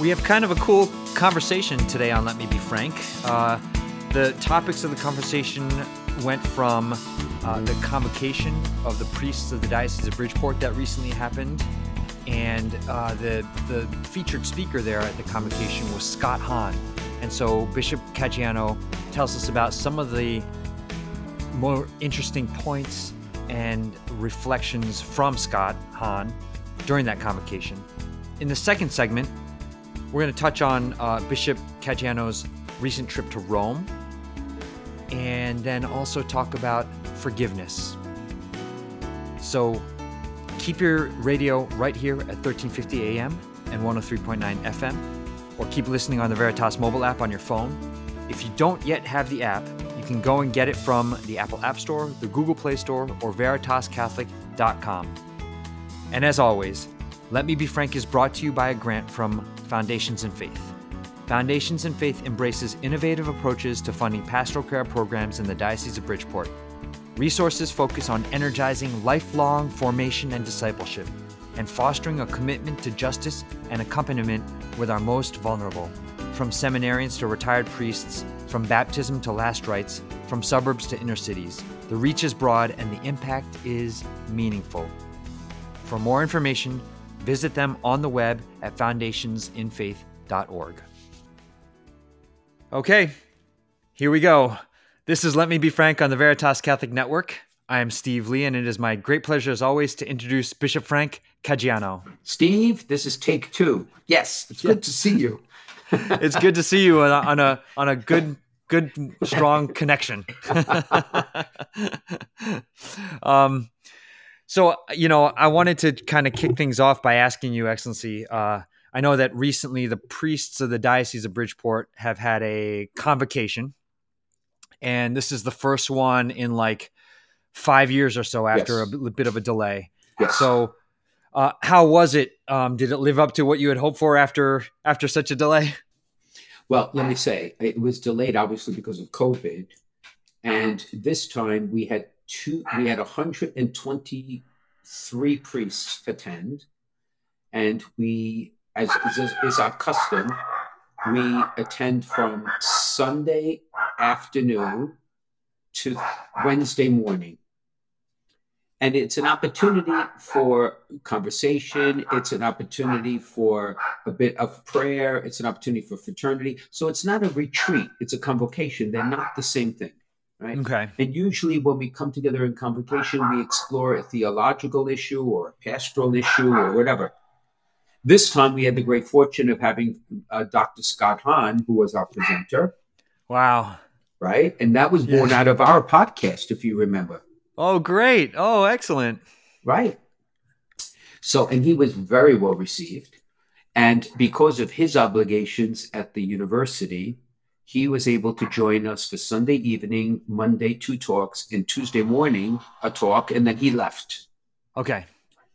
We have kind of a cool conversation today on Let Me Be Frank. Uh, the topics of the conversation went from uh, the convocation of the priests of the Diocese of Bridgeport that recently happened, and uh, the the featured speaker there at the convocation was Scott Hahn. And so Bishop Caggiano tells us about some of the more interesting points and reflections from Scott Hahn during that convocation. In the second segment, we're going to touch on uh, Bishop Caggiano's recent trip to Rome and then also talk about forgiveness. So keep your radio right here at 1350 AM and 103.9 FM, or keep listening on the Veritas mobile app on your phone. If you don't yet have the app, you can go and get it from the Apple App Store, the Google Play Store, or veritascatholic.com. And as always, Let Me Be Frank is brought to you by a grant from Foundations in Faith. Foundations in Faith embraces innovative approaches to funding pastoral care programs in the Diocese of Bridgeport. Resources focus on energizing lifelong formation and discipleship, and fostering a commitment to justice and accompaniment with our most vulnerable. From seminarians to retired priests, from baptism to last rites, from suburbs to inner cities, the reach is broad and the impact is meaningful. For more information, visit them on the web at foundationsinfaith.org. Okay, here we go. This is Let Me Be Frank on the Veritas Catholic Network. I am Steve Lee, and it is my great pleasure, as always, to introduce Bishop Frank Caggiano. Steve, this is take two. Yes, it's good to see you. it's good to see you on a on a, on a good good strong connection. um, so you know, I wanted to kind of kick things off by asking you, Excellency. Uh, I know that recently the priests of the Diocese of Bridgeport have had a convocation, and this is the first one in like five years or so after yes. a bit of a delay. Yes. So, uh, how was it? Um, did it live up to what you had hoped for after after such a delay? Well, let me say it was delayed obviously because of COVID, and this time we had two. We had 123 priests attend, and we as is, is our custom, we attend from Sunday afternoon to Wednesday morning. And it's an opportunity for conversation. It's an opportunity for a bit of prayer. It's an opportunity for fraternity. So it's not a retreat, it's a convocation. They're not the same thing. Right. Okay. And usually, when we come together in convocation, we explore a theological issue or a pastoral issue or whatever. This time we had the great fortune of having uh, Dr. Scott Hahn, who was our presenter. Wow. Right. And that was born out of our podcast, if you remember. Oh, great. Oh, excellent. Right. So, and he was very well received. And because of his obligations at the university, he was able to join us for Sunday evening, Monday, two talks, and Tuesday morning, a talk, and then he left. Okay.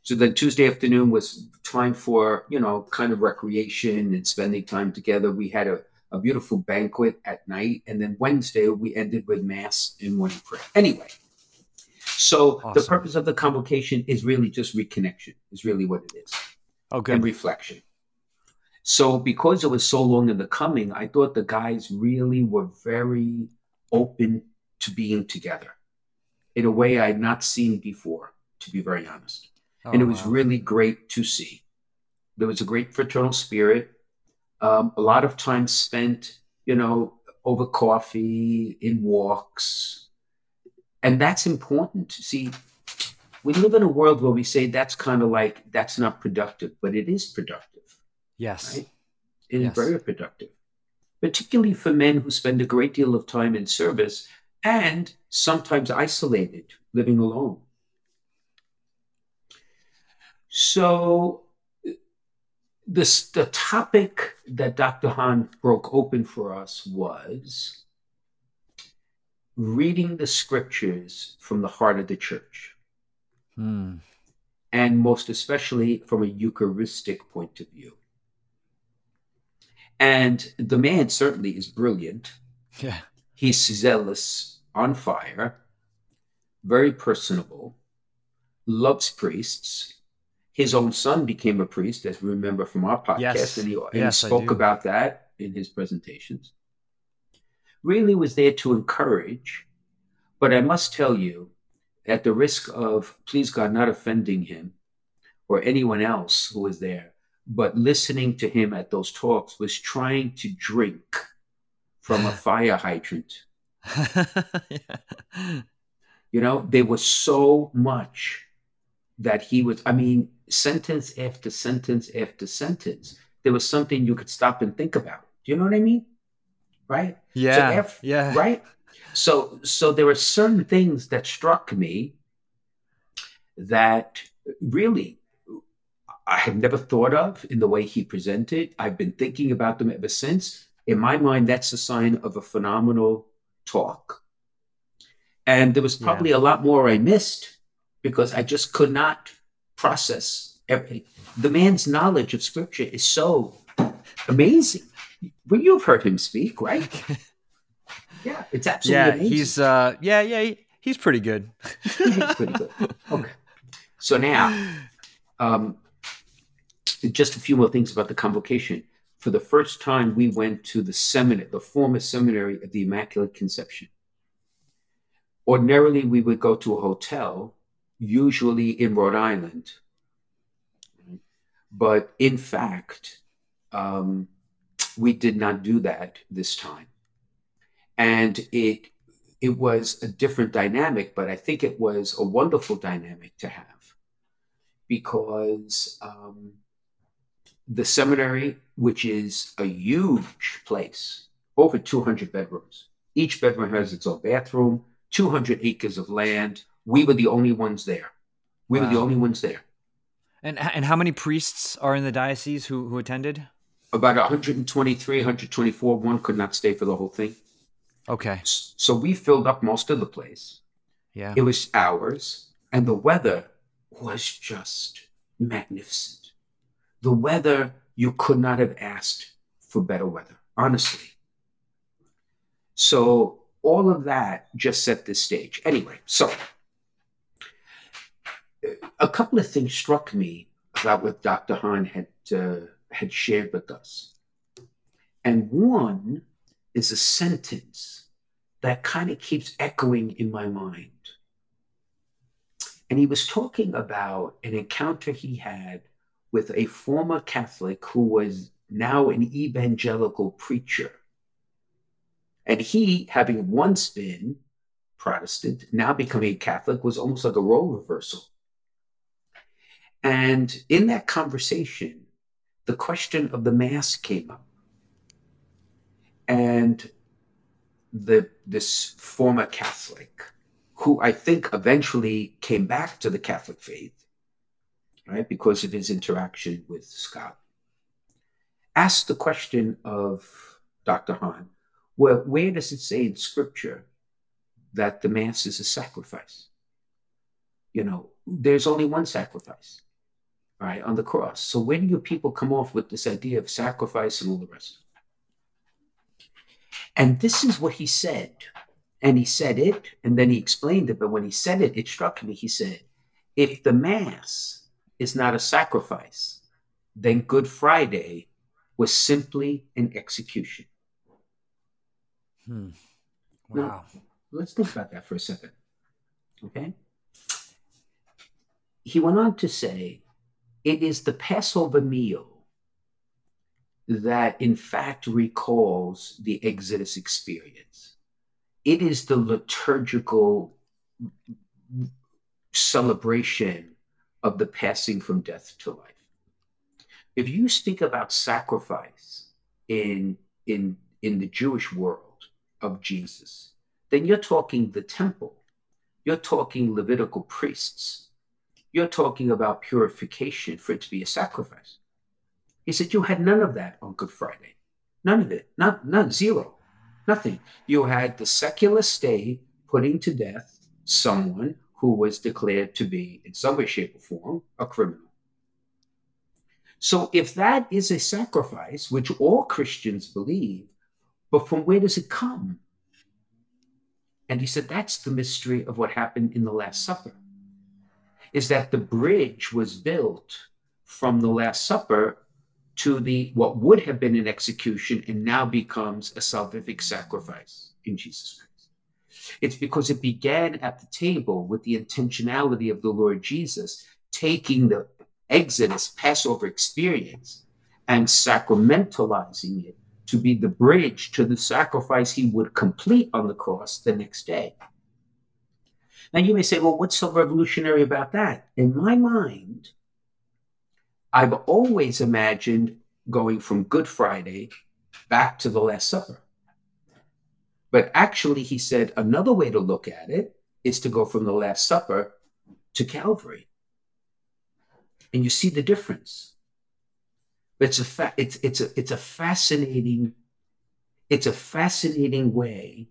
So then Tuesday afternoon was time for, you know, kind of recreation and spending time together. We had a, a beautiful banquet at night. And then Wednesday, we ended with Mass and morning prayer. Anyway, so awesome. the purpose of the convocation is really just reconnection, is really what it is. Oh, okay. And reflection. So because it was so long in the coming, I thought the guys really were very open to being together in a way I had not seen before, to be very honest. Oh, and it was wow. really great to see. There was a great fraternal spirit. Um, a lot of time spent, you know, over coffee, in walks. And that's important. See, we live in a world where we say that's kind of like, that's not productive, but it is productive. Yes. Right? It yes. is very productive, particularly for men who spend a great deal of time in service and sometimes isolated, living alone. So this the topic that Dr. Hahn broke open for us was reading the scriptures from the heart of the church. Hmm. And most especially from a Eucharistic point of view. And the man certainly is brilliant. Yeah. He's zealous, on fire, very personable, loves priests, his own son became a priest, as we remember from our podcast, Yes. and he, and Yes, he spoke about that in his presentations. Really was there to encourage, but I must tell you, at the risk of, please God, not offending him or anyone else who was there, but listening to him at those talks was trying to drink from a fire hydrant. yeah. You know, there was so much that he was, I mean, sentence after sentence after sentence, there was something you could stop and think about. Do you know what I mean? Right? Yeah. if- yeah. Right? So so there were certain things that struck me that really I had never thought of in the way he presented. I've been thinking about them ever since. In my mind, that's a sign of a phenomenal talk. And there was Yeah. probably a lot more I missed because I just could not process every, the man's knowledge of scripture is so amazing. Well, you've heard him speak, right? Yeah, it's absolutely Yeah. amazing. He's uh yeah, yeah, he, he's pretty good. He's pretty good. Okay. So now, um, just a few more things about the convocation. For the first time, we went to the seminary, the former seminary of the Immaculate Conception. Ordinarily, we would go to a hotel, usually in Rhode Island. But in fact, um, we did not do that this time. And it it was a different dynamic, but I think it was a wonderful dynamic to have because um, the seminary, which is a huge place, over 200 bedrooms, each bedroom has its own bathroom, 200 acres of land. We were the only ones there. We were the only ones there. And and how many priests are in the diocese who who attended? About 123, 124. One could not stay for the whole thing. Okay. So we filled up most of the place. Yeah. It was ours, and the weather was just magnificent. The weather, you could not have asked for better weather, honestly. So, all of that just set the stage. Anyway, so a couple of things struck me about what Dr. Hahn had, uh, had shared with us. And one is a sentence that kind of keeps echoing in my mind. And he was talking about an encounter he had with a former Catholic who was now an evangelical preacher. And he, having once been Protestant, now becoming a Catholic, was almost like a role reversal. And in that conversation, the question of the Mass came up. And the this former Catholic, who I think eventually came back to the Catholic faith, right, because of his interaction with Scott, asked the question of Dr. Hahn, well, where does it say in Scripture that the Mass is a sacrifice? You know, there's only one sacrifice, right, on the cross. So where do people come off with this idea of sacrifice and all the rest? And this is what he said. And he said it, and then he explained it. But when he said it, it struck me. He said, if the Mass is not a sacrifice, then Good Friday was simply an execution. Hmm. Wow. Let's think about that for a second. Okay? He went on to say, it is the Passover meal that in fact recalls the Exodus experience. It is the liturgical celebration of the passing from death to life. If you speak about sacrifice in, in, in the Jewish world of Jesus, then you're talking the temple, you're talking Levitical priests, you're talking about purification for it to be a sacrifice. He said, You had none of that on Good Friday. None of it. Not none, zero. Nothing. You had the secular state putting to death someone who was declared to be, in some way, shape, or form, a criminal. So if that is a sacrifice, which all Christians believe, but from where does it come? And he said, That's the mystery of what happened in the Last Supper. is that the bridge was built from the Last Supper to the what would have been an execution and now becomes a salvific sacrifice in Jesus Christ. It's because it began at the table with the intentionality of the Lord Jesus taking the Exodus Passover experience and sacramentalizing it to be the bridge to the sacrifice he would complete on the cross the next day. Now you may say, well, what's so revolutionary about that? In my mind, I've always imagined going from Good Friday back to the Last Supper. But actually, he said another way to look at it is to go from the Last Supper to Calvary. And you see the difference. It's a fa- it's it's a it's a fascinating it's a fascinating way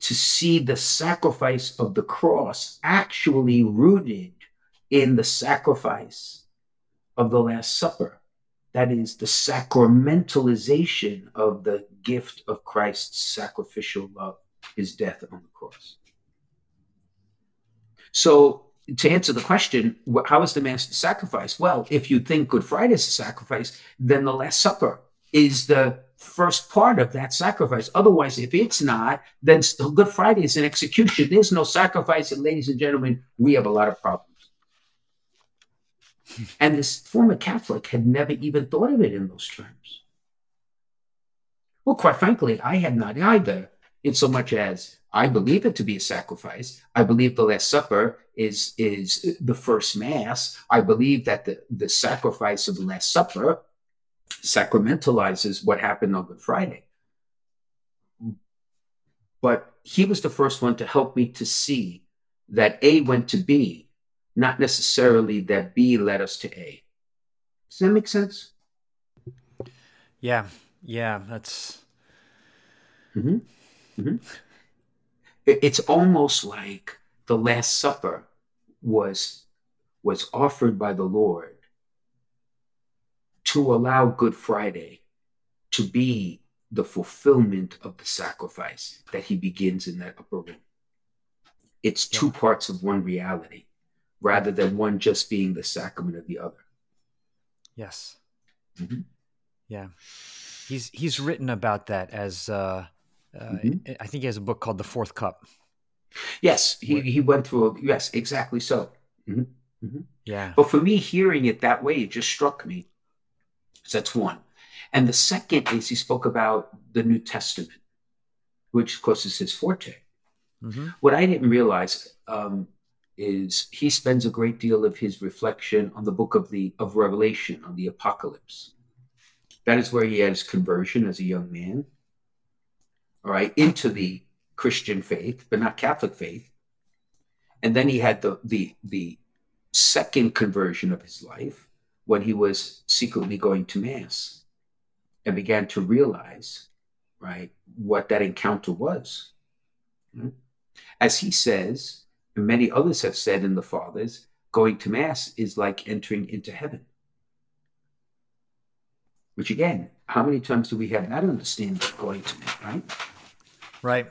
to see the sacrifice of the cross actually rooted in the sacrifice of the Last Supper. That is the sacramentalization of the gift of Christ's sacrificial love, his death on the cross. So, to answer the question, how is the Master sacrifice? Well, if you think Good Friday is a sacrifice, then the Last Supper is the first part of that sacrifice. Otherwise, if it's not, then Good Friday is an execution. There's no sacrifice. And ladies and gentlemen, we have a lot of problems. And this former Catholic had never even thought of it in those terms. Well, quite frankly, I had not either, in so much as I believe it to be a sacrifice. I believe the Last Supper is, is the first Mass. I believe that the, the sacrifice of the Last Supper sacramentalizes what happened on Good Friday. But he was the first one to help me to see that A went to B not necessarily that B led us to A. Does that make sense? Yeah, yeah, that's. Mm-hmm. Mm-hmm. It's almost like the Last Supper was was offered by the Lord to allow Good Friday to be the fulfillment of the sacrifice that he begins in that upper room. It's two parts of one reality rather than one just being the sacrament of the other. Yes. Mm-hmm. Yeah. He's he's written about that as uh, uh, mm-hmm. I think he has a book called The Fourth Cup. Yes, he, he went through. A, yes, exactly so. Mm-hmm. mm-hmm. Yeah. But for me, hearing it that way, it just struck me. So that's one. And the second is he spoke about the New Testament, which of course is his forte. Mm-hmm. What I didn't realize, um, is he spends a great deal of his reflection on the book of the of Revelation, on the Apocalypse. That is where he had his conversion as a young man, all right, into the Christian faith, but not Catholic faith. And then he had the the the second conversion of his life when he was secretly going to mass and began to realize, right, what that encounter was. Hmm? As he says, and many others have said in the fathers, going to Mass is like entering into heaven. Which again, how many times do we have that understanding of going to Mass, right? Right.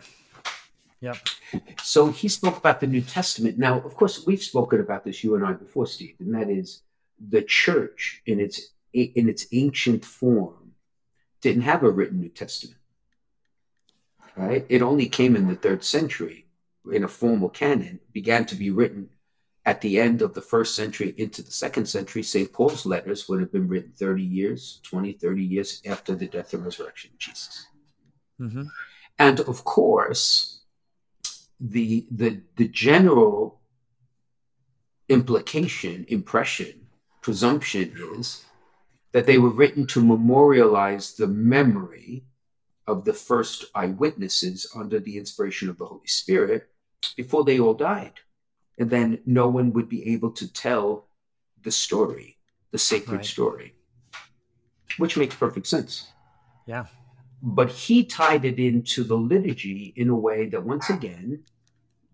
Yep. So he spoke about the New Testament. Now, of course, we've spoken about this, you and I, before, Steve, and that is the church in its in its ancient form didn't have a written New Testament. Right? It only came in the third century in a formal canon began to be written at the end of the first century into the second century. St. Paul's letters would have been written 30 years, 20, 30 years after the death and resurrection of Jesus. Mm-hmm. And of course, the, the, the general implication, impression, presumption is that they were written to memorialize the memory of the first eyewitnesses under the inspiration of the Holy Spirit before they all died. And then no one would be able to tell the story, the sacred right. story, which makes perfect sense. Yeah. But he tied it into the liturgy in a way that, once again,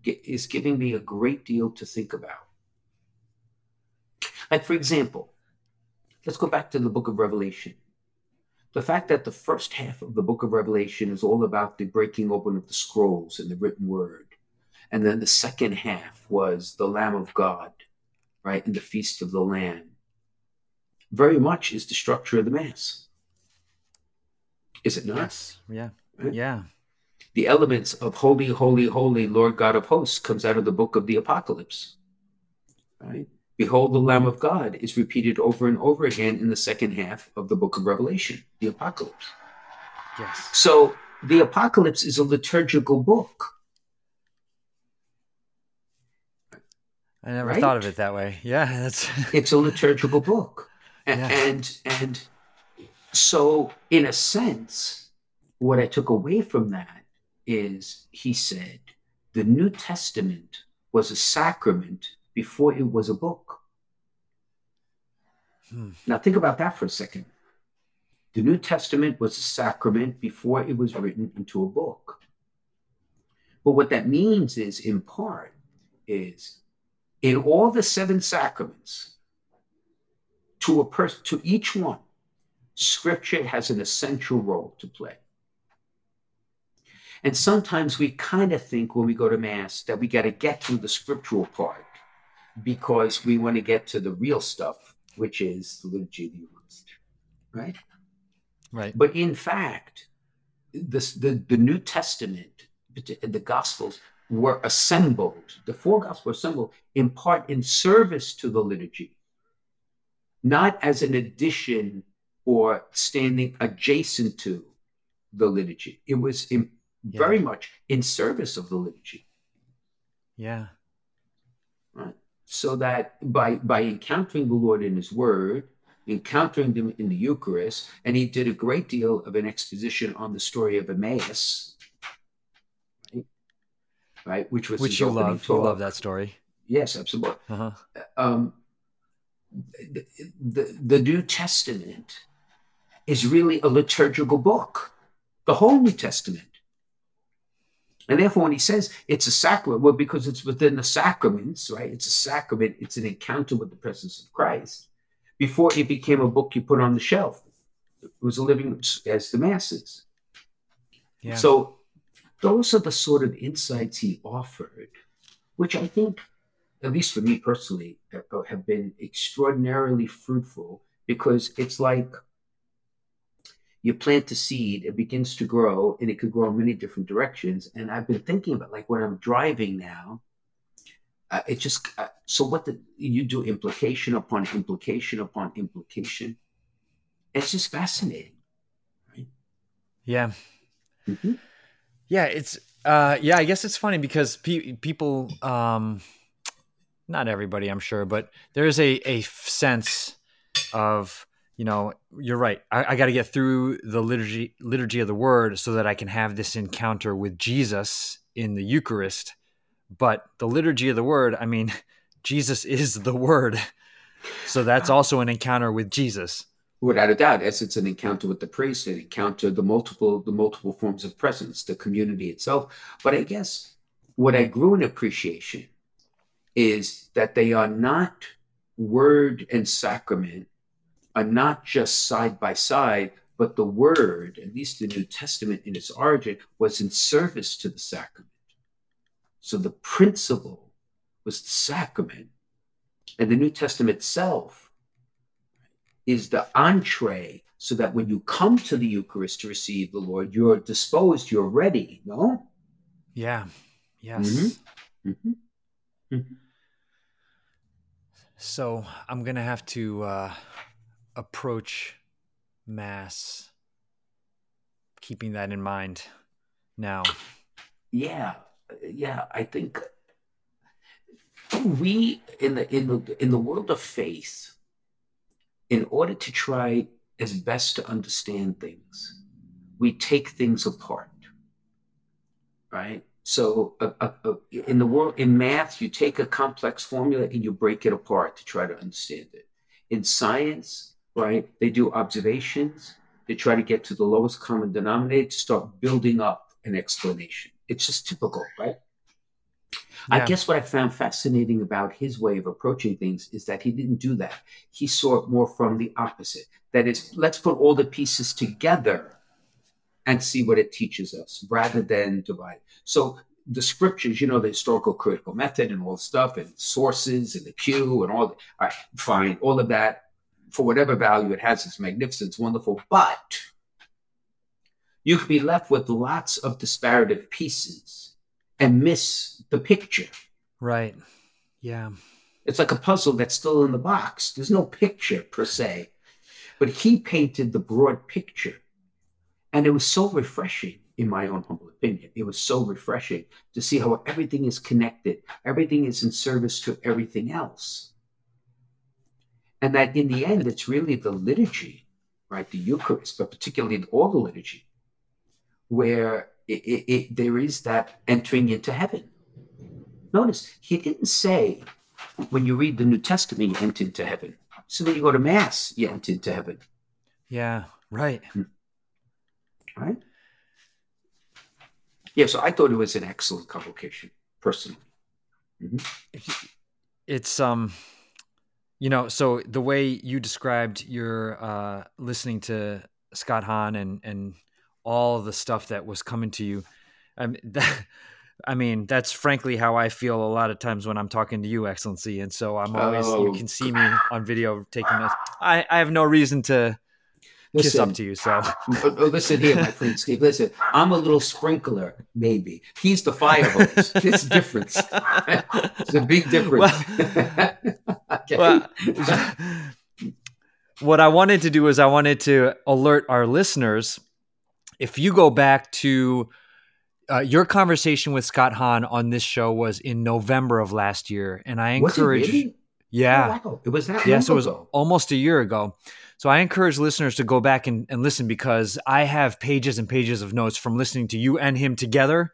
is giving me a great deal to think about. Like, for example, let's go back to the book of Revelation. The fact that the first half of the book of Revelation is all about the breaking open of the scrolls and the written word. And then the second half was the Lamb of God right, and the Feast of the Lamb very much is the structure of the Mass. Is it not? Yes. Yeah. Right? Yeah. The elements of Holy, Holy, Holy, Lord God of hosts comes out of the book of the Apocalypse. Right? Behold, the Lamb of God is repeated over and over again in the second half of the book of Revelation, the Apocalypse. Yes. So the Apocalypse is a liturgical book. I never right? thought of it that way. Yeah, that's it's a liturgical book. And, yeah. and and so in a sense, what I took away from that is he said the New Testament was a sacrament before it was a book. Hmm. Now think about that for a second. The New Testament was a sacrament before it was written into a book. But what that means is, in part, is in all the seven sacraments, to a person, to each one, Scripture has an essential role to play. And sometimes we kind of think when we go to Mass that we got to get through the scriptural part because we want to get to the real stuff, which is the liturgy of the Eucharist, right? Right. But in fact, this, the, the New Testament, the Gospels were assembled, the four Gospels were assembled in part in service to the liturgy, not as an addition or standing adjacent to the liturgy. It was in, yeah. very much in service of the liturgy. Yeah. Right. So that by by encountering the Lord in His Word, encountering them in the Eucharist, and he did a great deal of an exposition on the story of Emmaus? Right? Which was which you love. Talk. You love that story. Yes, absolutely. Uh-huh. Um, the, the, the New Testament is really a liturgical book, the whole New Testament. And therefore, when he says it's a sacrament, well, because it's within the sacraments, right? It's a sacrament, it's an encounter with the presence of Christ before it became a book you put on the shelf. It was a living as the masses. Yeah. So those are the sort of insights he offered, which I think, at least for me personally, have been extraordinarily fruitful because it's like you plant a seed, it begins to grow, and it could grow in many different directions. And I've been thinking about like when I'm driving now, uh, it just uh, so what the you do implication upon implication upon implication. It's just fascinating, right? Yeah, mm-hmm. Yeah. It's uh, yeah. I guess it's funny because pe- people, um, not everybody, I'm sure, but there is a a sense of you know you're right i, I got to get through the liturgy liturgy of the word so that i can have this encounter with jesus in the eucharist but the liturgy of the word i mean jesus is the word so that's also an encounter with jesus without a doubt as it's an encounter with the priest an encounter the multiple the multiple forms of presence the community itself but i guess what i grew in appreciation is that they are not word and sacrament are not just side by side but the word at least the new testament in its origin was in service to the sacrament so the principle was the sacrament. And the New Testament itself is the entree so that when you come to the Eucharist to receive the Lord, you're disposed, you're ready, no? Yeah. Yes. Mm-hmm. Mm-hmm. Mm-hmm. So I'm going to have to uh, approach Mass keeping that in mind now. Yeah yeah, I think we in the in the in the world of faith, in order to try as best to understand things, we take things apart, right? So, uh, uh, in the world in math, you take a complex formula and you break it apart to try to understand it. In science, right, they do observations. They try to get to the lowest common denominator to start building up an explanation it's just typical, right? Yeah. I guess what I found fascinating about his way of approaching things is that he didn't do that. He saw it more from the opposite. That is, let's put all the pieces together and see what it teaches us rather than divide. So the scriptures, you know, the historical critical method and all the stuff and sources and the Q and all, the, all right, fine, all of that for whatever value it has, it's magnificent, it's wonderful, but you could be left with lots of disparative pieces and miss the picture. Right. Yeah. It's like a puzzle that's still in the box. There's no picture per se, but he painted the broad picture. And it was so refreshing, in my own humble opinion. It was so refreshing to see how everything is connected, everything is in service to everything else. And that in the end, it's really the liturgy, right? The Eucharist, but particularly all the liturgy, where it, it, it, there is that entering into heaven. Notice, he didn't say when you read the New Testament, you enter into heaven. So when you go to Mass, you enter into heaven. Yeah, right. Hmm. Right? Yeah, so I thought it was an excellent convocation, personally. Mm-hmm. It's um you know, so the way you described your uh listening to Scott Hahn and and all the stuff that was coming to you, I mean, that, I mean, that's frankly how I feel a lot of times when I'm talking to you, Excellency. And so I'm always, oh. you can see me on video taking this. I, I have no reason to listen, kiss up to you. So oh, listen here, my friend Steve. Listen, I'm a little sprinkler, maybe. He's the fire hose. It's a difference. it's a big difference. Well, okay. well, what I wanted to do is I wanted to alert our listeners. If you go back to uh, your conversation with Scott Hahn on this show was in November of last year, and I encourage. Really? Yeah, oh, wow. it was that. Yes, it was almost a year ago. So I encourage listeners to go back and, and listen because I have pages and pages of notes from listening to you and him together.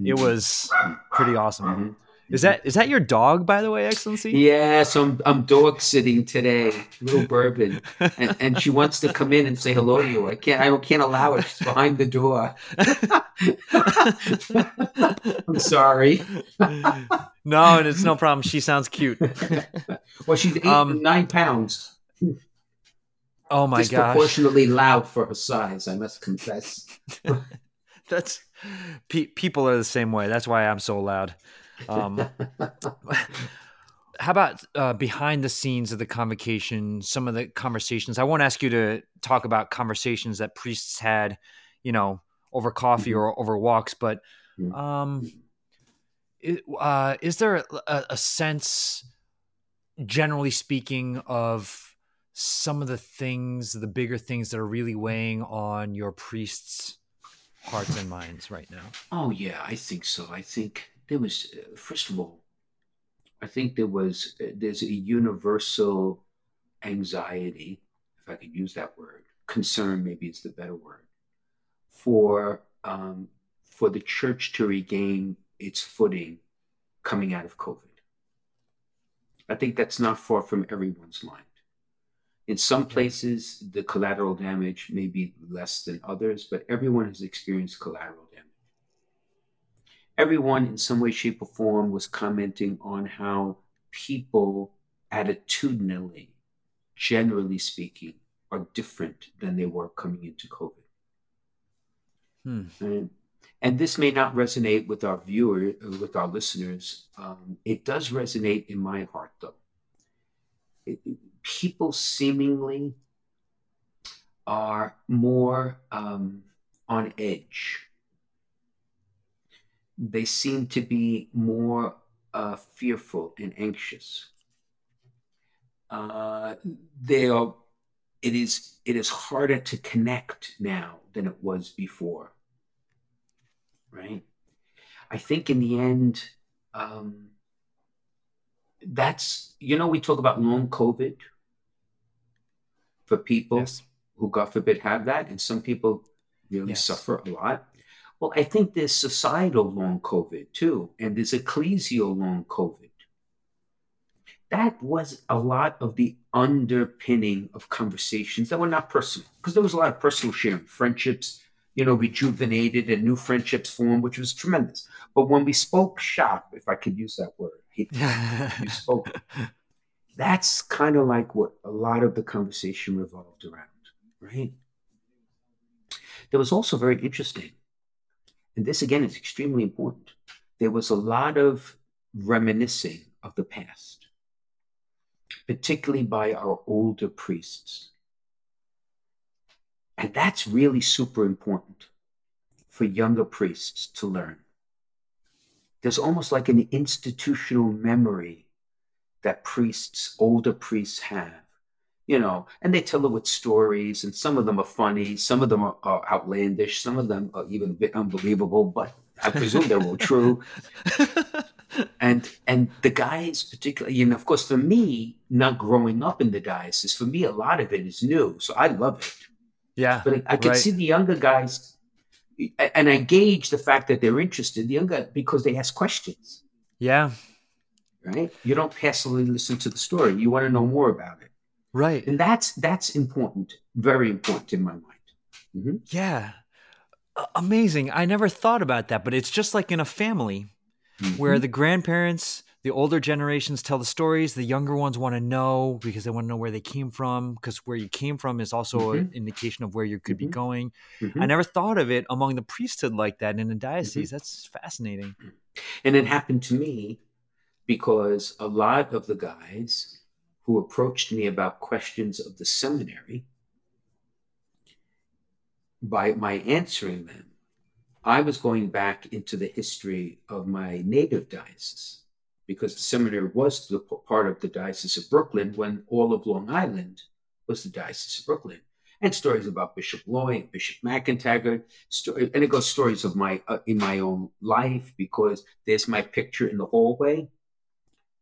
Mm-hmm. It was pretty awesome. Mm-hmm. Is that is that your dog, by the way, Excellency? Yes, I'm I'm dog sitting today, little bourbon, and, and she wants to come in and say hello to you. I can't I can't allow it. She's behind the door. I'm sorry. no, and it's no problem. She sounds cute. well, she's eight um, nine pounds. Oh my god! Disproportionately gosh. loud for her size, I must confess. That's pe- people are the same way. That's why I'm so loud. Um, how about uh, behind the scenes of the convocation? Some of the conversations. I won't ask you to talk about conversations that priests had, you know, over coffee mm-hmm. or over walks, but mm-hmm. um, uh, is there a, a sense, generally speaking, of some of the things, the bigger things that are really weighing on your priests' hearts and minds right now? Oh yeah, I think so. I think there was, uh, first of all, I think there was, uh, there's a universal anxiety, if I could use that word, concern maybe is the better word, for um, for the church to regain its footing coming out of COVID. I think that's not far from everyone's mind. In some places, the collateral damage may be less than others, but everyone has experienced collateral everyone in some way, shape, or form was commenting on how people attitudinally, generally speaking, are different than they were coming into COVID. Hmm. And, and this may not resonate with our viewer, with our listeners. Um, it does resonate in my heart, though. It, people seemingly are more um, on edge they seem to be more uh, fearful and anxious. Uh, they are. It is. It is harder to connect now than it was before. Right. I think in the end, um, that's you know we talk about long COVID for people yes. who, God forbid, have that, and some people really yes. suffer a lot. Well, I think there's societal long COVID too, and there's ecclesial long COVID. That was a lot of the underpinning of conversations that were not personal, because there was a lot of personal sharing, friendships, you know, rejuvenated and new friendships formed, which was tremendous. But when we spoke shop, if I could use that word, we spoke. That's kind of like what a lot of the conversation revolved around, right? That was also very interesting and this again is extremely important. there was a lot of reminiscing of the past, particularly by our older priests. And that's really super important for younger priests to learn. There's almost like an institutional memory that priests, older priests have, you know, and they tell it with stories, and some of them are funny, some of them are, are outlandish, some of them are even a bit unbelievable, but I presume they're all true. and and the guys particularly you know of course for me not growing up in the diocese for me a lot of it is new so i love it. Yeah but i, I can right. see the younger guys and i gauge the fact that they're interested the younger because they ask questions. Yeah. Right? You don't passively listen to the story. You want to know more about it right and that's that's important very important in my mind mm-hmm. yeah amazing i never thought about that but it's just like in a family mm-hmm. where the grandparents, the older generations tell the stories, the younger ones want to know because they want to know where they came from, because where you came from is also mm-hmm. an indication of where you could mm-hmm. be going. I never thought of it among the priesthood like that in a diocese. That's fascinating. And it happened to me because a lot of the guys who approached me about questions of the seminary, by my answering them, I was going back into the history of my native diocese because the seminary was the part of the Diocese of Brooklyn when all of Long Island was the Diocese of Brooklyn. And stories about Bishop Lloyd, Bishop McEntegart, story, and it goes stories of my uh, in my own life because there's my picture in the hallway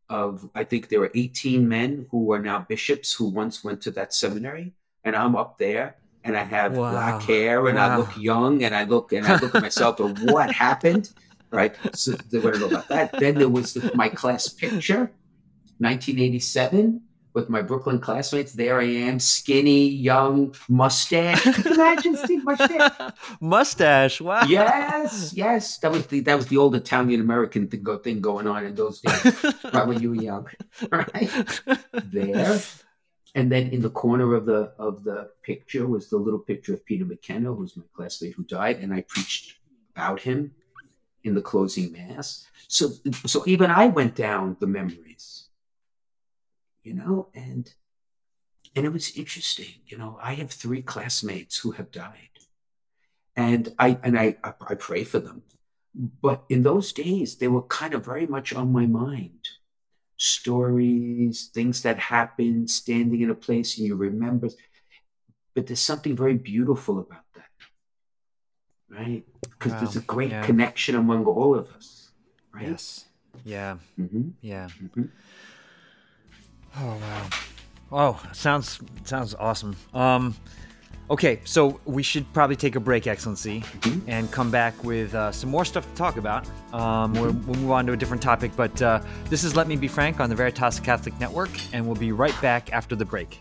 of I think there were 18 men who are now bishops who once went to that seminary, and I'm up there and I have wow. black hair and wow. I look young and I look and I look at myself and what happened, right? So they know about that. Then there was the, my class picture, 1987, with my Brooklyn classmates. There I am, skinny, young, mustache. Can you imagine Steve mustache? mustache, wow. Yes, yes. That was the that was the old Italian American thing, thing going on in those days, right when you were young, right? There and then in the corner of the of the picture was the little picture of Peter McKenna, who was my classmate who died, and I preached about him in the closing mass. So so even I went down the memories, you know, and and it was interesting. You know, I have three classmates who have died, and I and I I pray for them, but in those days they were kind of very much on my mind stories, things that happened, standing in a place and you remember. But there's something very beautiful about that, right? Because wow. there's a great yeah. connection among all of us, right? Yes. Yeah. Mm-hmm. Yeah. Mm-hmm. Oh wow. Oh, sounds sounds awesome. Um, Okay, so we should probably take a break, Excellency, mm-hmm. and come back with uh, some more stuff to talk about. Um, mm-hmm. we'll, we'll, move on to a different topic, but uh, this is Let Me Be Frank on the Veritas Catholic Network, and we'll be right back after the break.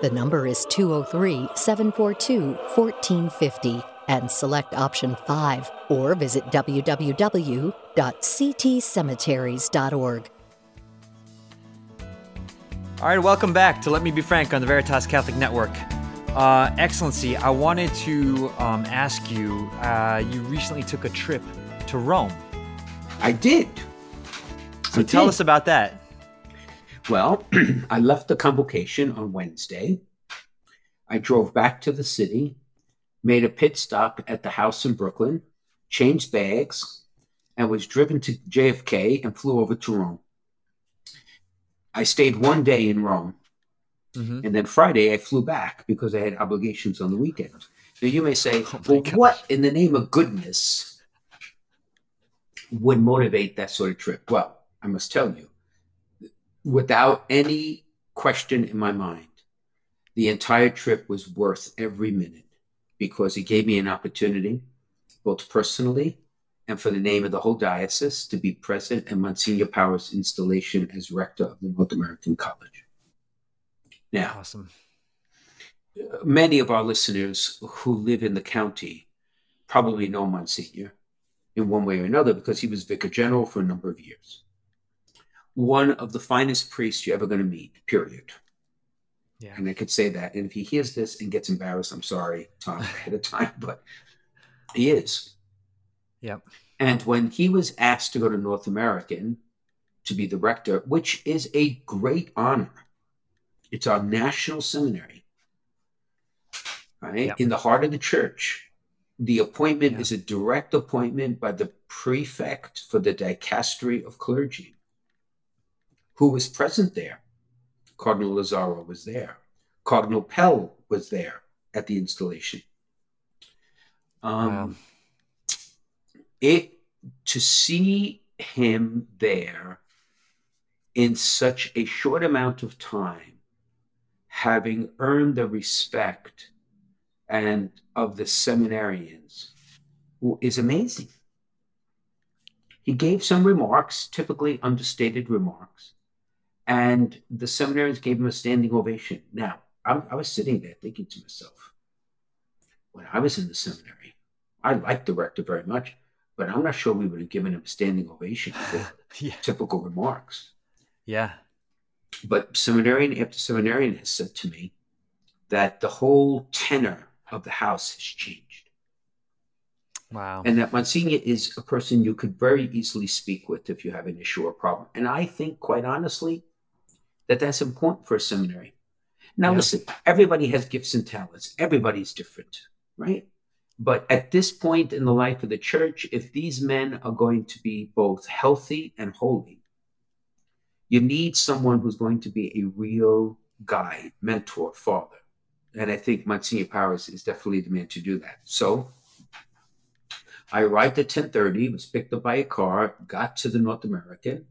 The number is 203 742 1450 and select option 5 or visit www.ctcemeteries.org. All right, welcome back to Let Me Be Frank on the Veritas Catholic Network. Uh, Excellency, I wanted to um, ask you uh, you recently took a trip to Rome. I did. So I tell did. us about that. Well, I left the convocation on Wednesday. I drove back to the city, made a pit stop at the house in Brooklyn, changed bags, and was driven to JFK and flew over to Rome. I stayed one day in Rome, Mhm. and then Friday I flew back because I had obligations on the weekend. Now you may say, Oh well, gosh. what in the name of goodness would motivate that sort of trip? Well, I must tell you, without any question in my mind, the entire trip was worth every minute because it gave me an opportunity, both personally and for the name of the whole diocese, to be present at Monsignor Powers' installation as rector of the North American College. Now, Awesome. many of our listeners who live in the county probably know Monsignor in one way or another because he was vicar general for a number of years. One of the finest priests you're ever going to meet, period. Yeah. And I could say that. And if he hears this and gets embarrassed, I'm sorry, Tom, ahead of time, but he is. Yep. And when he was asked to go to North American to be the rector, which is a great honor, it's our national seminary, right? Yep. In the heart of the church. The appointment Yeah. is a direct appointment by the prefect for the dicastery of clergy, who was present there. Cardinal Lazaro was there. Cardinal Pell was there at the installation. Um, Wow. it to see him there in such a short amount of time having earned the respect and of the seminarians is amazing he gave some remarks typically understated remarks and the seminarians gave him a standing ovation now I'm, i was sitting there thinking to myself when i was in the seminary i liked the rector very much but I'm not sure we would have given him a standing ovation for Yeah. typical remarks. Yeah. But seminarian after seminarian has said to me that the whole tenor of the house has changed. Wow. And that Monsignor is a person you could very easily speak with if you have an issue or problem. And I think, quite honestly, that that's important for a seminary. Now, Yeah. listen, everybody has gifts and talents, everybody's different, right? But at this point in the life of the church, if these men are going to be both healthy and holy, you need someone who's going to be a real guide, mentor, father. And I think Monsignor Powers is definitely the man to do that. So I arrived at 10:30, was picked up by a car, got to the North American,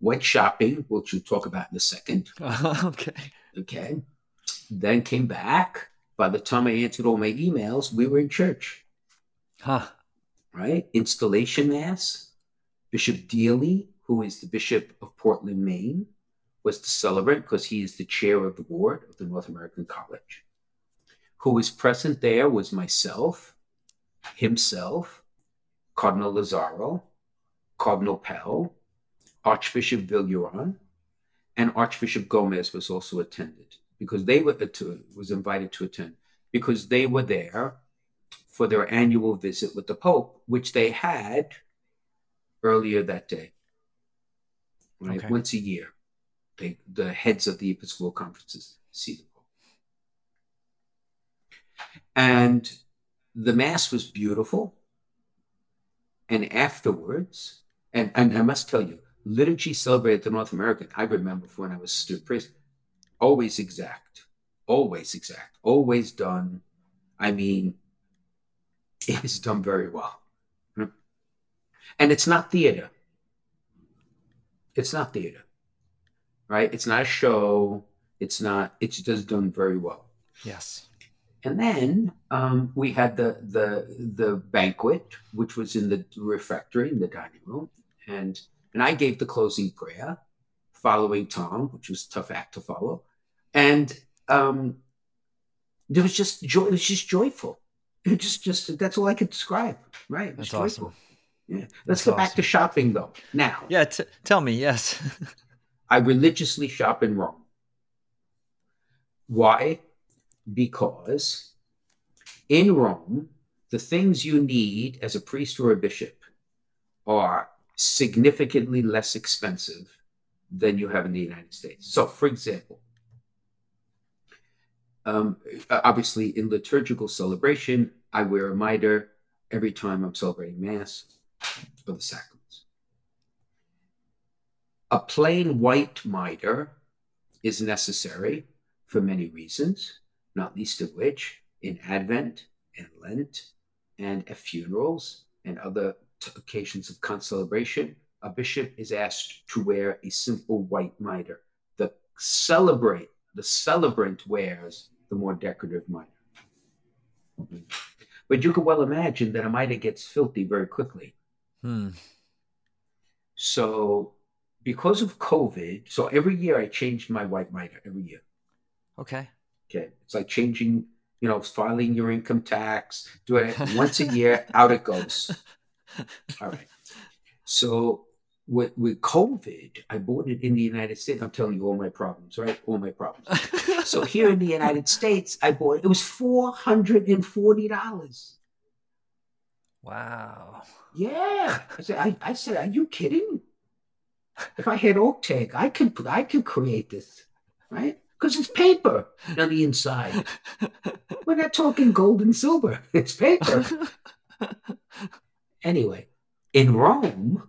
went shopping, which we'll talk about in a second. okay. Okay. Then came back. By the time I answered all my emails, we were in church, Huh. right? Installation Mass. Bishop Deeley, who is the Bishop of Portland, Maine, was the celebrant because he is the chair of the board of the North American College. Who was present there was myself, himself, Cardinal Lazaro, Cardinal Pell, Archbishop Vigneron, and Archbishop Gomez was also attended because they were to, was invited to attend because they were there for their annual visit with the Pope, which they had earlier that day. Right, Okay. once a year, they the heads of the Episcopal conferences see the Pope, and the mass was beautiful. And afterwards, and, and I must tell you, liturgy celebrated the North American, I remember from when I was a student priest, always exact, always exact, always done. I mean, it is done very well. Hmm. And it's not theater. It's not theater, right? It's not a show. It's not, it's just done very well. Yes. And then um, we had the the the banquet, which was in the refectory in the dining room, and and I gave the closing prayer, following Tom, which was a tough act to follow, and um, there was just joy. It was just joyful. It just just that's all I could describe. Right? It was That's joyful. awesome. Yeah. Let's That's get back to shopping though. Now, Yeah. T- tell me. Yes. I religiously shop in Rome. Why? Because in Rome, the things you need as a priest or a bishop are significantly less expensive than you have in the United States. So, for example, um, obviously in liturgical celebration, I wear a mitre every time I'm celebrating Mass or the sacraments. A plain white mitre is necessary for many reasons, not least of which in Advent and Lent and at funerals and other occasions of concelebration, a bishop is asked to wear a simple white mitre. The celebrate, the celebrant wears the more decorative mitre. But you can well imagine that a mitre gets filthy very quickly. Hmm. So, because of COVID, so every year I changed my white mitre every year. Okay. Okay, it's like changing, you know, filing your income tax. Do it once a year, out it goes. All right. So with with COVID, I bought it in the United States. I'm telling you all my problems, right? All my problems. So here in the United States, I bought it. It was four hundred and forty dollars. wow. Yeah. I said, I, I said, are you kidding? If I had oak tag, I could I could create this, right? Because it's paper on the inside. We're not talking gold and silver. It's paper. Anyway, in Rome,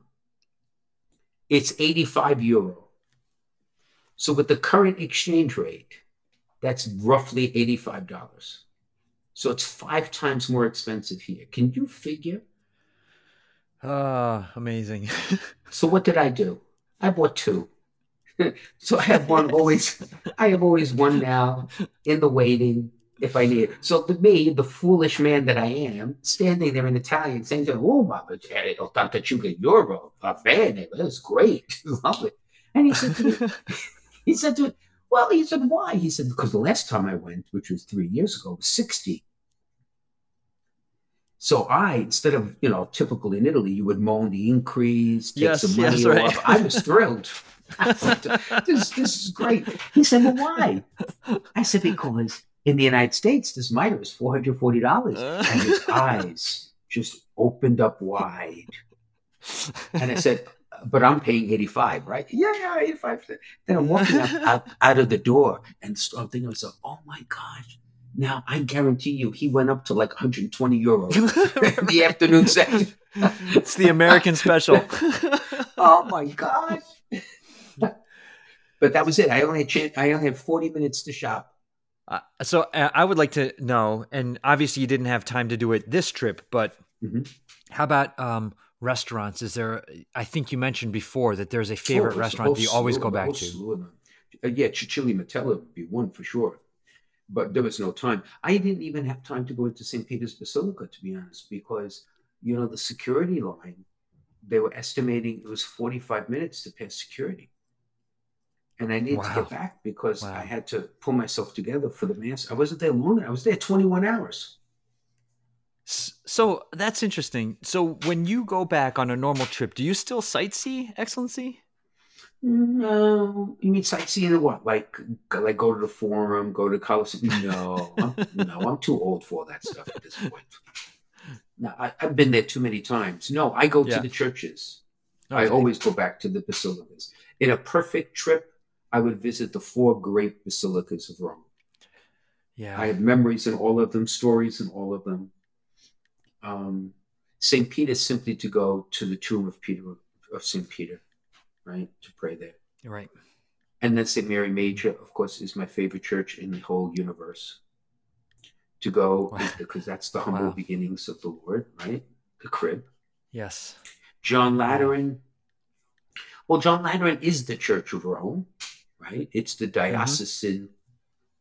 it's 85 euro. So with the current exchange rate, that's roughly $85. So it's five times more expensive here. Can you figure? Ah, amazing. So what did I do? I bought two. so I have one always I have always one now in the waiting if I need it. So to me, the foolish man that I am, standing there in Italian saying to him, Oh Mama ho tanta chuga euro, va bene, that's great. Love it. And he said to me, he said to me, Well, he said, why? He said, because the last time I went, which was three years ago, was 60. So I, instead of, you know, typical in Italy, you would moan the increase, take Yes, some money yes, right. off. I was thrilled. I this, this is great. He said, Well, why? I said, Because in the United States, this mitre is $440. Uh. And his eyes just opened up wide. And I said, uh, but I'm paying 85, right? Yeah, yeah, 85. Then I'm walking out, out, out of the door and I'm thinking to myself, oh my gosh. Now I guarantee you he went up to like 120 euros in the afternoon session. it's the American special. oh my gosh. but that was it. I only had I only had 40 minutes to shop. Uh, so uh, I would like to know, and obviously you didn't have time to do it this trip, but Mhm. how about um, restaurants? Is there? I think you mentioned before that there's a favorite Oh, restaurant that you always go back to. of them. Uh, yeah, Cecilia Metella would be one for sure. But there was no time. I didn't even have time to go into St. Peter's Basilica, to be honest, because, you know, the security line, they were estimating it was 45 minutes to pass security. And I needed to get back because Wow. I had to pull myself together for the mass. I wasn't there long. I was there 21 hours. So that's interesting. So when you go back on a normal trip, do you still sightsee, Excellency? No, you mean sightseeing what? Like, like go to the Forum, go to Coliseum? No, I'm, no, I'm too old for that stuff at this point. No, I, I've been there too many times. No, I go Yeah. to the churches. I always go back to the basilicas. In a perfect trip, I would visit the four great basilicas of Rome. Yeah. I have memories in all of them, stories in all of them. Um, St. Peter simply to go to the tomb of Peter of St. Peter, right, to pray there. Right. And then St. Mary Major, of course, is my favorite church in the whole universe. To go Wow. because that's the humble Wow. beginnings of the Lord, right? The crib. Yes. John Lateran. Well, John Lateran is the Church of Rome, right? It's the diocesan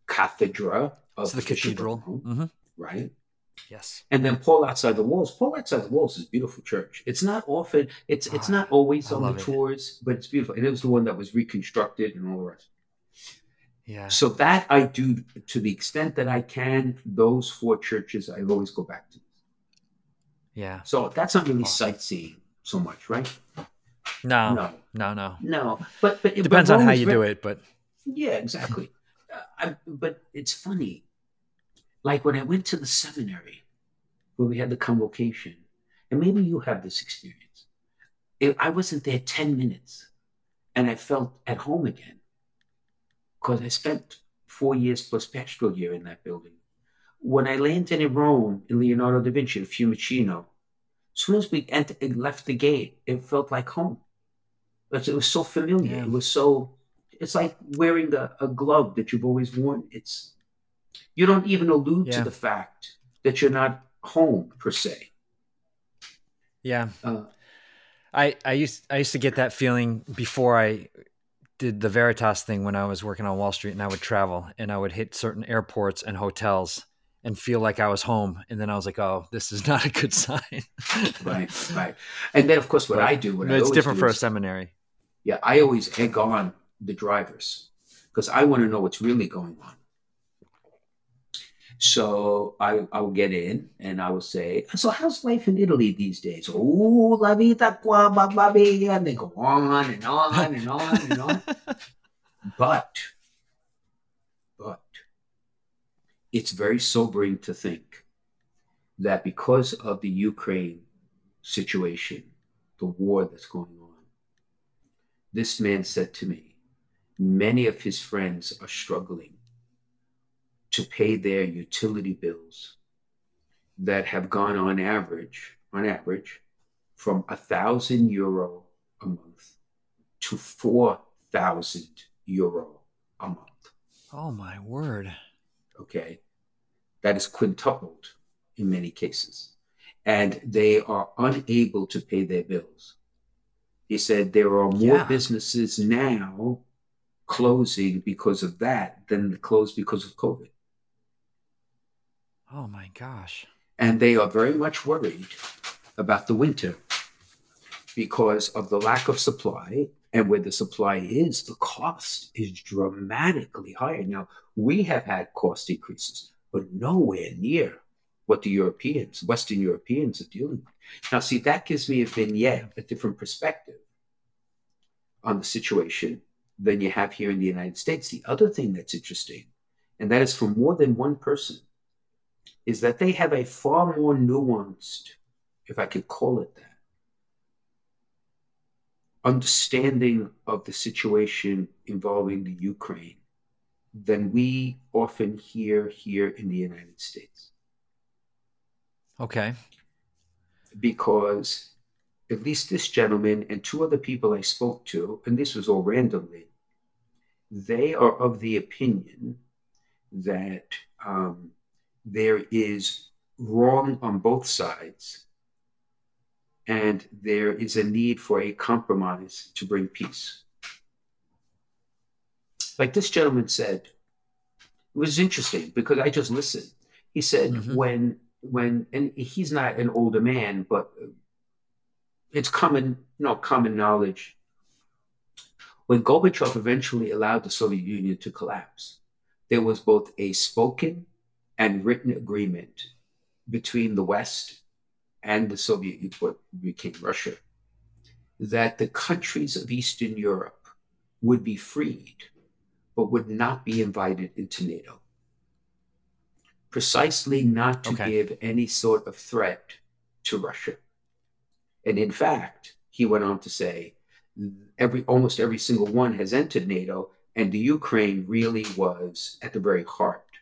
cathedra of It's the cathedral. Rome, hmm right? Yes. And then Paul outside the walls. Paul outside the walls is a beautiful church. It's not often. It's it's Ah, not always I on the love it. tours, but it's beautiful. And it was the one that was reconstructed and all the rest. Yeah. So that I do to the extent that I can. Those four churches I always go back to. Yeah. So that's not really Awesome. sightseeing so much, right? No. No, No. No. no. But but Depends on how you do it, but Yeah, exactly. Uh, I, but it's funny. Like when I went to the seminary, where we had the convocation, and maybe you have this experience. It, I wasn't there 10 minutes and I felt at home again because I spent four years plus pastoral year in that building. When I landed in Rome in Leonardo da Vinci, Fiumicino, as soon as we entered, left the gate, it felt like home. It was so familiar. Yeah. It was so, it's like wearing a, a, glove that you've always worn. It's, you don't even allude yeah. to the fact that you're not home per se. Yeah. Uh, I, I used I used to get that feeling before I did the Veritas thing when I was working on Wall Street and I would travel and I would hit certain airports and hotels and feel like I was home. And then I was like, oh, this is not a good sign. right, right. And then, of course, what but, I do, what it's different for is, a seminary. Yeah, I always egg on the drivers because I want to know what's really going on. So I, I will get in and I will say, so how's life in Italy these days? Oh, la vita qua, baby. And they go on and on and on and on. but, but it's very sobering to think that because of the Ukraine situation, the war that's going on, this man said to me, many of his friends are struggling to pay their utility bills that have gone on average, on average, from a thousand euro a month to four thousand euro a month. Oh my word. Okay. That is quintupled in many cases. And they are unable to pay their bills. He said there are more yeah. businesses now closing because of that than closed because of COVID. Oh my gosh. And they are very much worried about the winter because of the lack of supply. And where the supply is, the cost is dramatically higher. Now, we have had cost increases, but nowhere near what the Europeans, Western Europeans, are dealing with. Now, see, that gives me a vignette, a different perspective on the situation than you have here in the United States. The other thing that's interesting, and that is for more than one person, is that they have a far more nuanced, if I could call it that, understanding of the situation involving the Ukraine than we often hear here in the United States. Okay. Because at least this gentleman and two other people I spoke to, and this was all randomly, they are of the opinion that um, there is wrong on both sides, and there is a need for a compromise to bring peace. Like this gentleman said, it was interesting because I just listened. He said mm-hmm. when when and he's not an older man, but it's common, you know, common knowledge. When Gorbachev eventually allowed the Soviet Union to collapse, there was both a spoken and written agreement between the West and the Soviet Union, what became Russia, that the countries of Eastern Europe would be freed, but would not be invited into NATO. Precisely not to okay. give any sort of threat to Russia. And in fact, he went on to say, every almost every single one has entered NATO, and the Ukraine really was at the very heart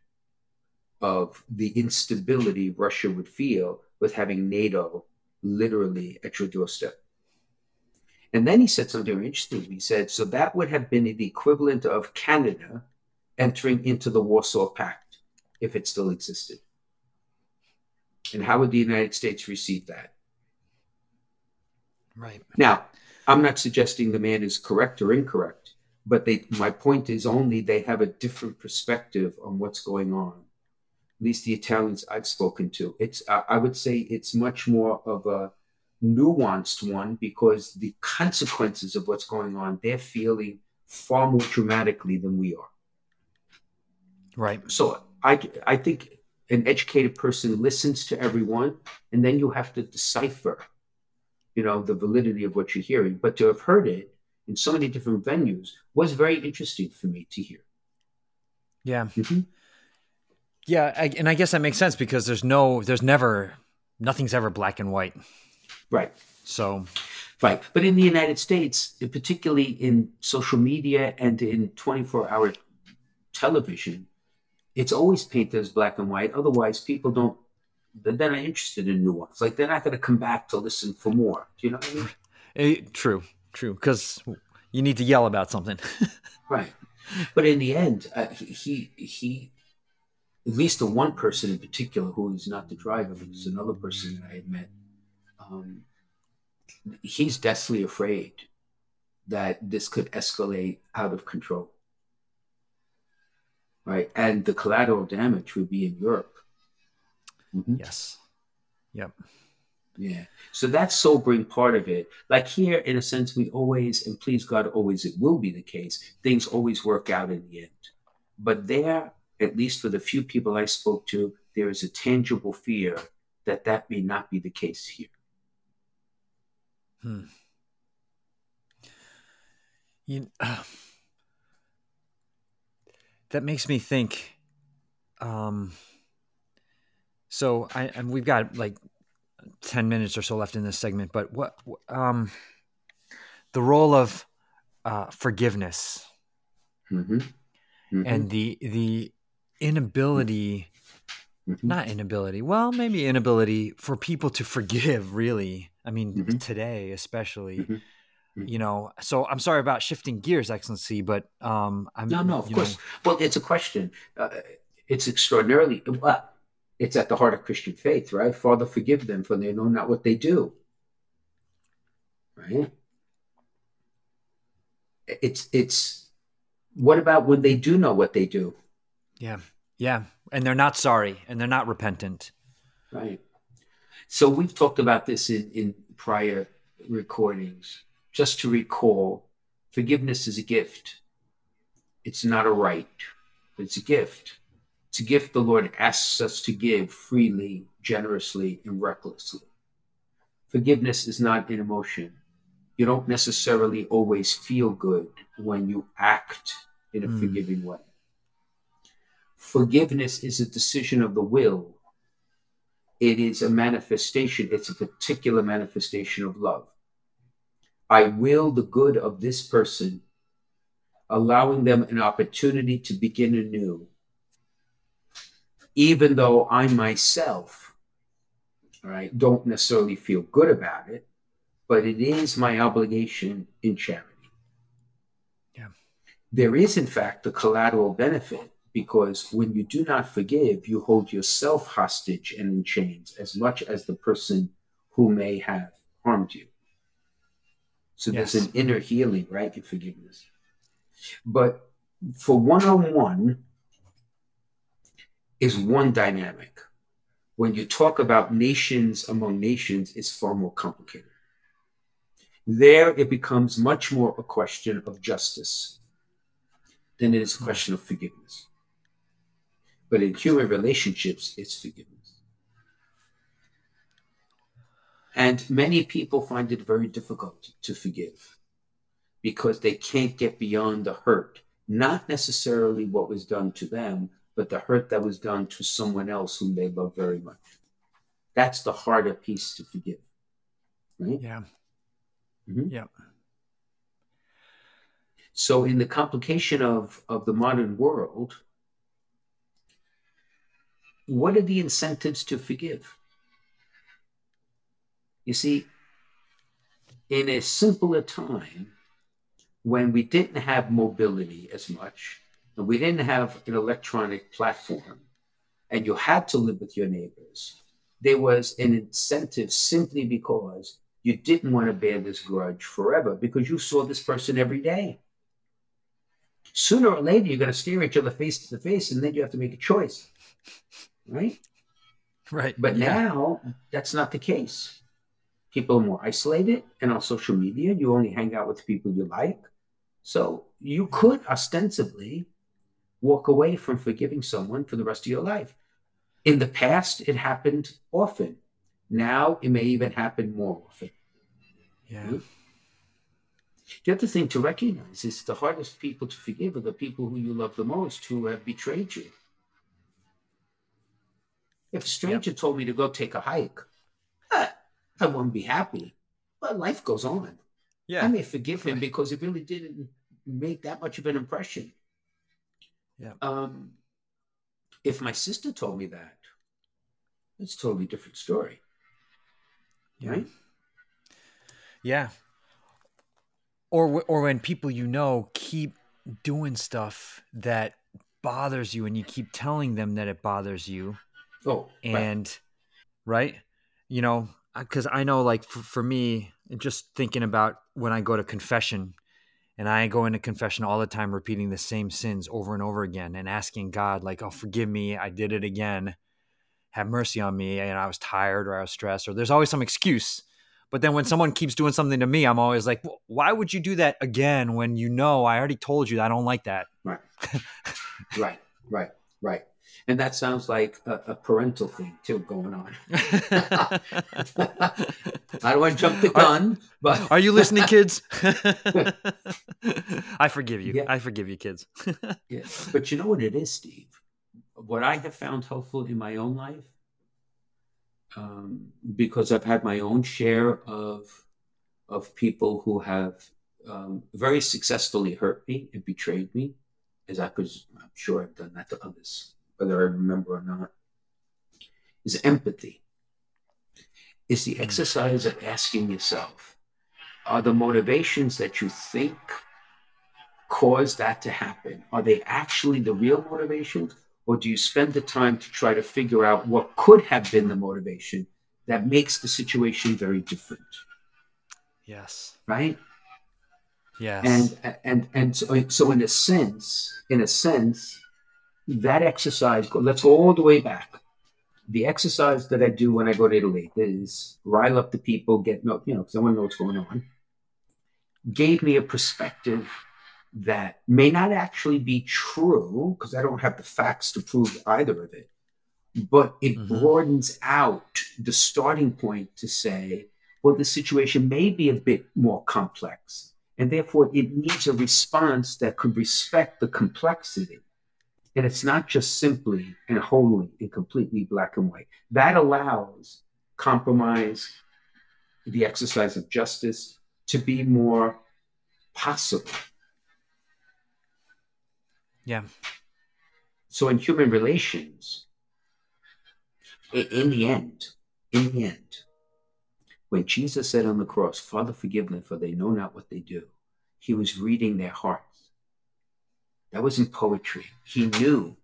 of the instability Russia would feel with having NATO literally at your doorstep. And then he said something very interesting. He said, so that would have been the equivalent of Canada entering into the Warsaw Pact if it still existed. And how would the United States receive that? Right. Now, I'm not suggesting the man is correct or incorrect, but they, my point is only they have a different perspective on what's going on at least the Italians I've spoken to. It's I would say it's much more of a nuanced one because the consequences of what's going on they're feeling far more dramatically than we are. Right. So I I think an educated person listens to everyone, and then you have to decipher, you know, the validity of what you're hearing. But to have heard it in so many different venues was very interesting for me to hear. Yeah. Mm-hmm. Yeah, I, and I guess that makes sense because there's no, there's never, nothing's ever black and white. Right. So, right. But in the United States, particularly in social media and in 24 hour television, it's always painted as black and white. Otherwise, people don't, they're not interested in nuance. Like they're not going to come back to listen for more. Do you know what I mean? Eh, true, true. Because you need to yell about something. right. But in the end, uh, he, he, at least the one person in particular who is not the driver, but is another person that I had met, um, he's deathly afraid that this could escalate out of control. Right. And the collateral damage would be in Europe. Mm-hmm. Yes. Yep. Yeah. So that sobering part of it. Like here, in a sense, we always, and please God, always it will be the case, things always work out in the end. But there, at least for the few people I spoke to, there is a tangible fear that that may not be the case here. Hmm. You, uh, that makes me think. Um, so I and we've got like ten minutes or so left in this segment, but what um, the role of uh, forgiveness mm-hmm. Mm-hmm. and the the inability mm-hmm. not inability well maybe inability for people to forgive really i mean mm-hmm. today especially mm-hmm. You know so i'm sorry about shifting gears excellency but um i'm no no of course know, well it's a question uh, it's extraordinarily well it's at the heart of christian faith right father forgive them for they know not what they do right it's it's what about when they do know what they do yeah yeah. And they're not sorry and they're not repentant. Right. So we've talked about this in, in prior recordings. Just to recall, forgiveness is a gift. It's not a right, it's a gift. It's a gift the Lord asks us to give freely, generously, and recklessly. Forgiveness is not an emotion. You don't necessarily always feel good when you act in a mm. forgiving way. Forgiveness is a decision of the will. It is a manifestation, it's a particular manifestation of love. I will the good of this person, allowing them an opportunity to begin anew, even though I myself, right, don't necessarily feel good about it, but it is my obligation in charity. Yeah. There is, in fact, the collateral benefit because when you do not forgive, you hold yourself hostage and in chains as much as the person who may have harmed you. So yes. there's an inner healing, right, in forgiveness. But for one on one is one dynamic. When you talk about nations among nations, it's far more complicated. There, it becomes much more a question of justice than it is a hmm. question of forgiveness. But in human relationships, it's forgiveness. And many people find it very difficult to forgive because they can't get beyond the hurt, not necessarily what was done to them, but the hurt that was done to someone else whom they love very much. That's the harder piece to forgive. Right? Yeah. Mm-hmm. Yeah. So, in the complication of, of the modern world, what are the incentives to forgive? You see, in a simpler time, when we didn't have mobility as much, and we didn't have an electronic platform, and you had to live with your neighbors, there was an incentive simply because you didn't want to bear this grudge forever because you saw this person every day. Sooner or later, you're going to stare each other face to face, and then you have to make a choice right? Right. But yeah. now that's not the case. People are more isolated, and on social media, you only hang out with people you like. So you could ostensibly walk away from forgiving someone for the rest of your life. In the past, it happened often. Now it may even happen more often. Yeah. Hmm? The other thing to recognize is the hardest people to forgive are the people who you love the most who have betrayed you. If a stranger told me to go take a hike, I wouldn't be happy. But life goes on. Yeah. I may forgive him because it really didn't make that much of an impression. Yeah. Um, if my sister told me that, it's a totally different story. Yeah. Right? Yeah. Or or when people you know keep doing stuff that bothers you and you keep telling them that it bothers you Oh, right. and right, you know because i know like for, for me just thinking about when i go to confession and i go into confession all the time repeating the same sins over and over again and asking god like oh forgive me i did it again have mercy on me and i was tired or i was stressed or there's always some excuse but then when someone keeps doing something to me i'm always like "Wh- why would you do that again when you know i already told you i don't like that Right. right. Right. Right. And that sounds like a, a parental thing too going on. I don't want to jump the gun, but Are you listening, kids? I forgive you. Yeah. I forgive you, kids. Yeah. But you know what it is, Steve? What I have found helpful in my own life, um, because I've had my own share of of people who have um, very successfully hurt me and betrayed me, as I I'm sure I've done that to others, whether I remember or not, is empathy. Is the exercise of asking yourself, are the motivations that you think cause that to happen? Are they actually the real motivations? Or do you spend the time to try to figure out what could have been the motivation that makes the situation very different? yes. Right? Yes. And and and so, so in a sense, in a sense, that exercise, let's go all the way back. The exercise that I do when I go to Italy is rile up the people, get no, you know, because I want to know what's going on. Gave me a perspective that may not actually be true because I don't have the facts to prove either of it, but it Mhm. broadens out the starting point to say, well, the situation may be a bit more complex, and therefore it needs a response that could respect the complexity. And it's not just simply and wholly and completely black and white. That allows compromise, the exercise of justice to be more possible. yeah. So in human relations, in the end, in the end, when Jesus said on the cross, Father, forgive them, for they know not what they do, he was reading their hearts. That wasn't poetry. He knew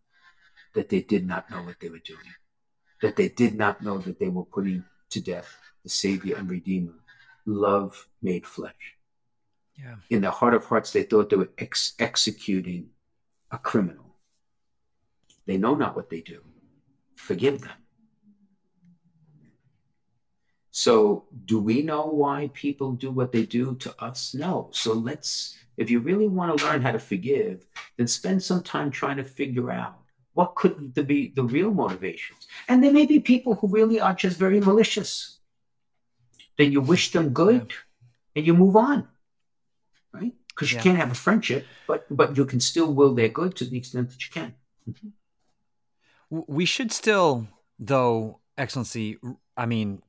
that they did not know what they were doing, that they did not know that they were putting to death the Savior and Redeemer, love made flesh. Yeah. In their heart of hearts, they thought they were ex- executing a criminal. They know not what they do. Forgive them. So, do we know why people do what they do to us? No. So, let's, if you really want to learn how to forgive, then spend some time trying to figure out what could the, be the real motivations. And there may be people who really are just very malicious. Then you wish them good and you move on, right? Because you Yeah. can't have a friendship, but but you can still will their good to the extent that you can. W- We should still, though, Excellency, I mean,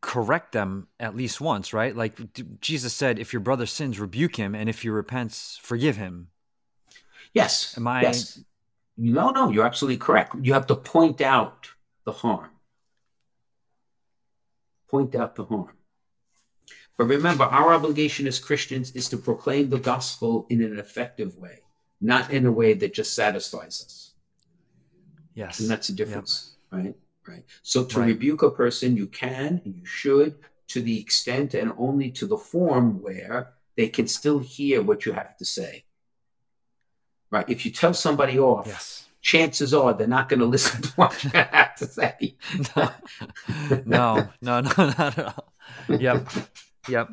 correct them at least once, right? Like Jesus said, if your brother sins, rebuke him, and if he repents, forgive him. Yes. Am I- Yes. No, no, you're absolutely correct. You have to point out the harm. Point out the harm. But remember, our obligation as Christians is to proclaim the gospel in an effective way, not in a way that just satisfies us. Yes. And that's the difference, right? Right. So to Right. rebuke a person, you can and you should to the extent and only to the form where they can still hear what you have to say. Right. If you tell somebody off, Yes. chances are they're not going to listen to what you have to say. no, no, no, not at all. Yep, yep.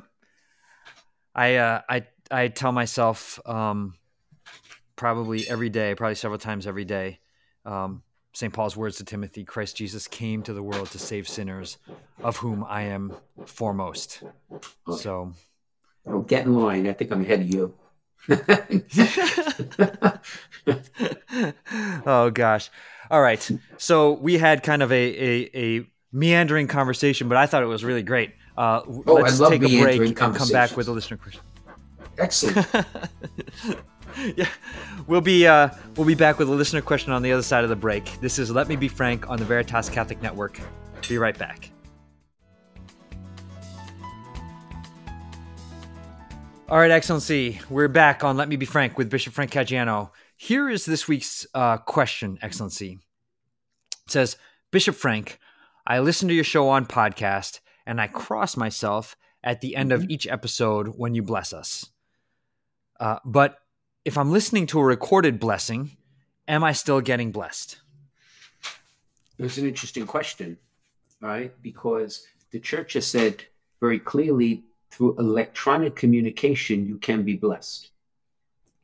I uh, I I tell myself um, probably every day, probably several times every day. Um, St. Paul's words to Timothy: Christ Jesus came to the world to save sinners, of whom I am foremost. Okay. So, Oh, get in line. I think I'm ahead of you. oh gosh. All right. So we had kind of a, a, a meandering conversation, but I thought it was really great. Uh, Oh, I let's take a break and come back with a listener question. Excellent. yeah, we'll be uh, we'll be back with a listener question on the other side of the break. This is Let Me Be Frank on the Veritas Catholic Network. Be right back. All right, Excellency, we're back on Let Me Be Frank with Bishop Frank Caggiano. Here is this week's uh, question, Excellency. It says, Bishop Frank, I listen to your show on podcast and I cross myself at the end of each episode when you bless us. Uh, but if I'm listening to a recorded blessing, am I still getting blessed? It's an interesting question, right? Because the church has said very clearly through electronic communication, you can be blessed.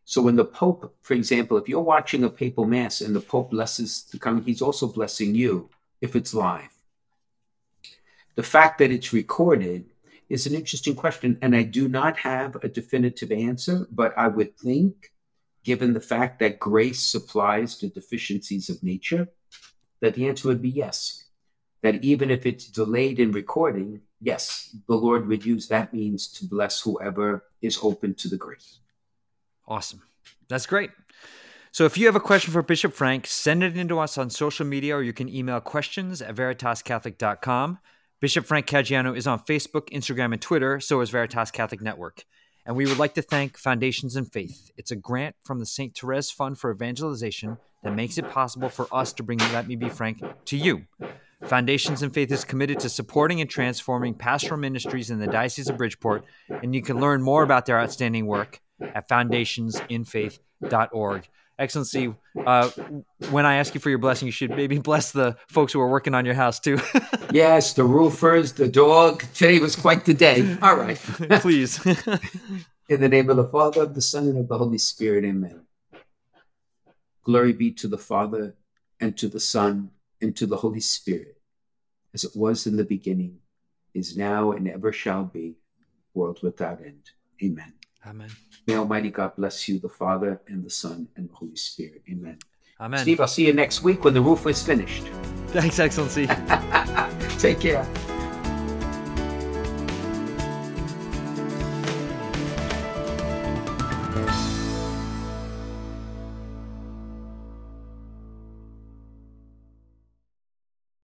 So when the Pope, for example, if you're watching a papal mass and the Pope blesses the coming, he's also blessing you if it's live. The fact that it's recorded is an interesting question, and I do not have a definitive answer, but I would think, given the fact that grace supplies the deficiencies of nature, that the answer would be yes. That even if it's delayed in recording, yes, the Lord would use that means to bless whoever is open to the grace. Awesome. That's great. So if you have a question for Bishop Frank, send it in to us on social media or you can email questions at veritascatholic.com. Bishop Frank Caggiano is on Facebook, Instagram, and Twitter, so is Veritas Catholic Network. And we would like to thank Foundations in Faith. It's a grant from the St. Therese Fund for Evangelization that makes it possible for us to bring Let Me Be Frank to you. Foundations in Faith is committed to supporting and transforming pastoral ministries in the Diocese of Bridgeport, and you can learn more about their outstanding work at foundationsinfaith.org. Excellency, uh, when I ask you for your blessing, you should maybe bless the folks who are working on your house too. Yes, the roofers, the dog. Today was quite the day. All right. Please. In the name of the Father, of the Son, and of the Holy Spirit, amen. Glory be to the Father, and to the Son, and to the Holy Spirit, as it was in the beginning, is now, and ever shall be, world without end. Amen. Amen. May Almighty God bless you, the Father, and the Son, and the Holy Spirit. Amen. Amen. Steve, I'll see you next week when the roof is finished. Thanks, Excellency. Take care.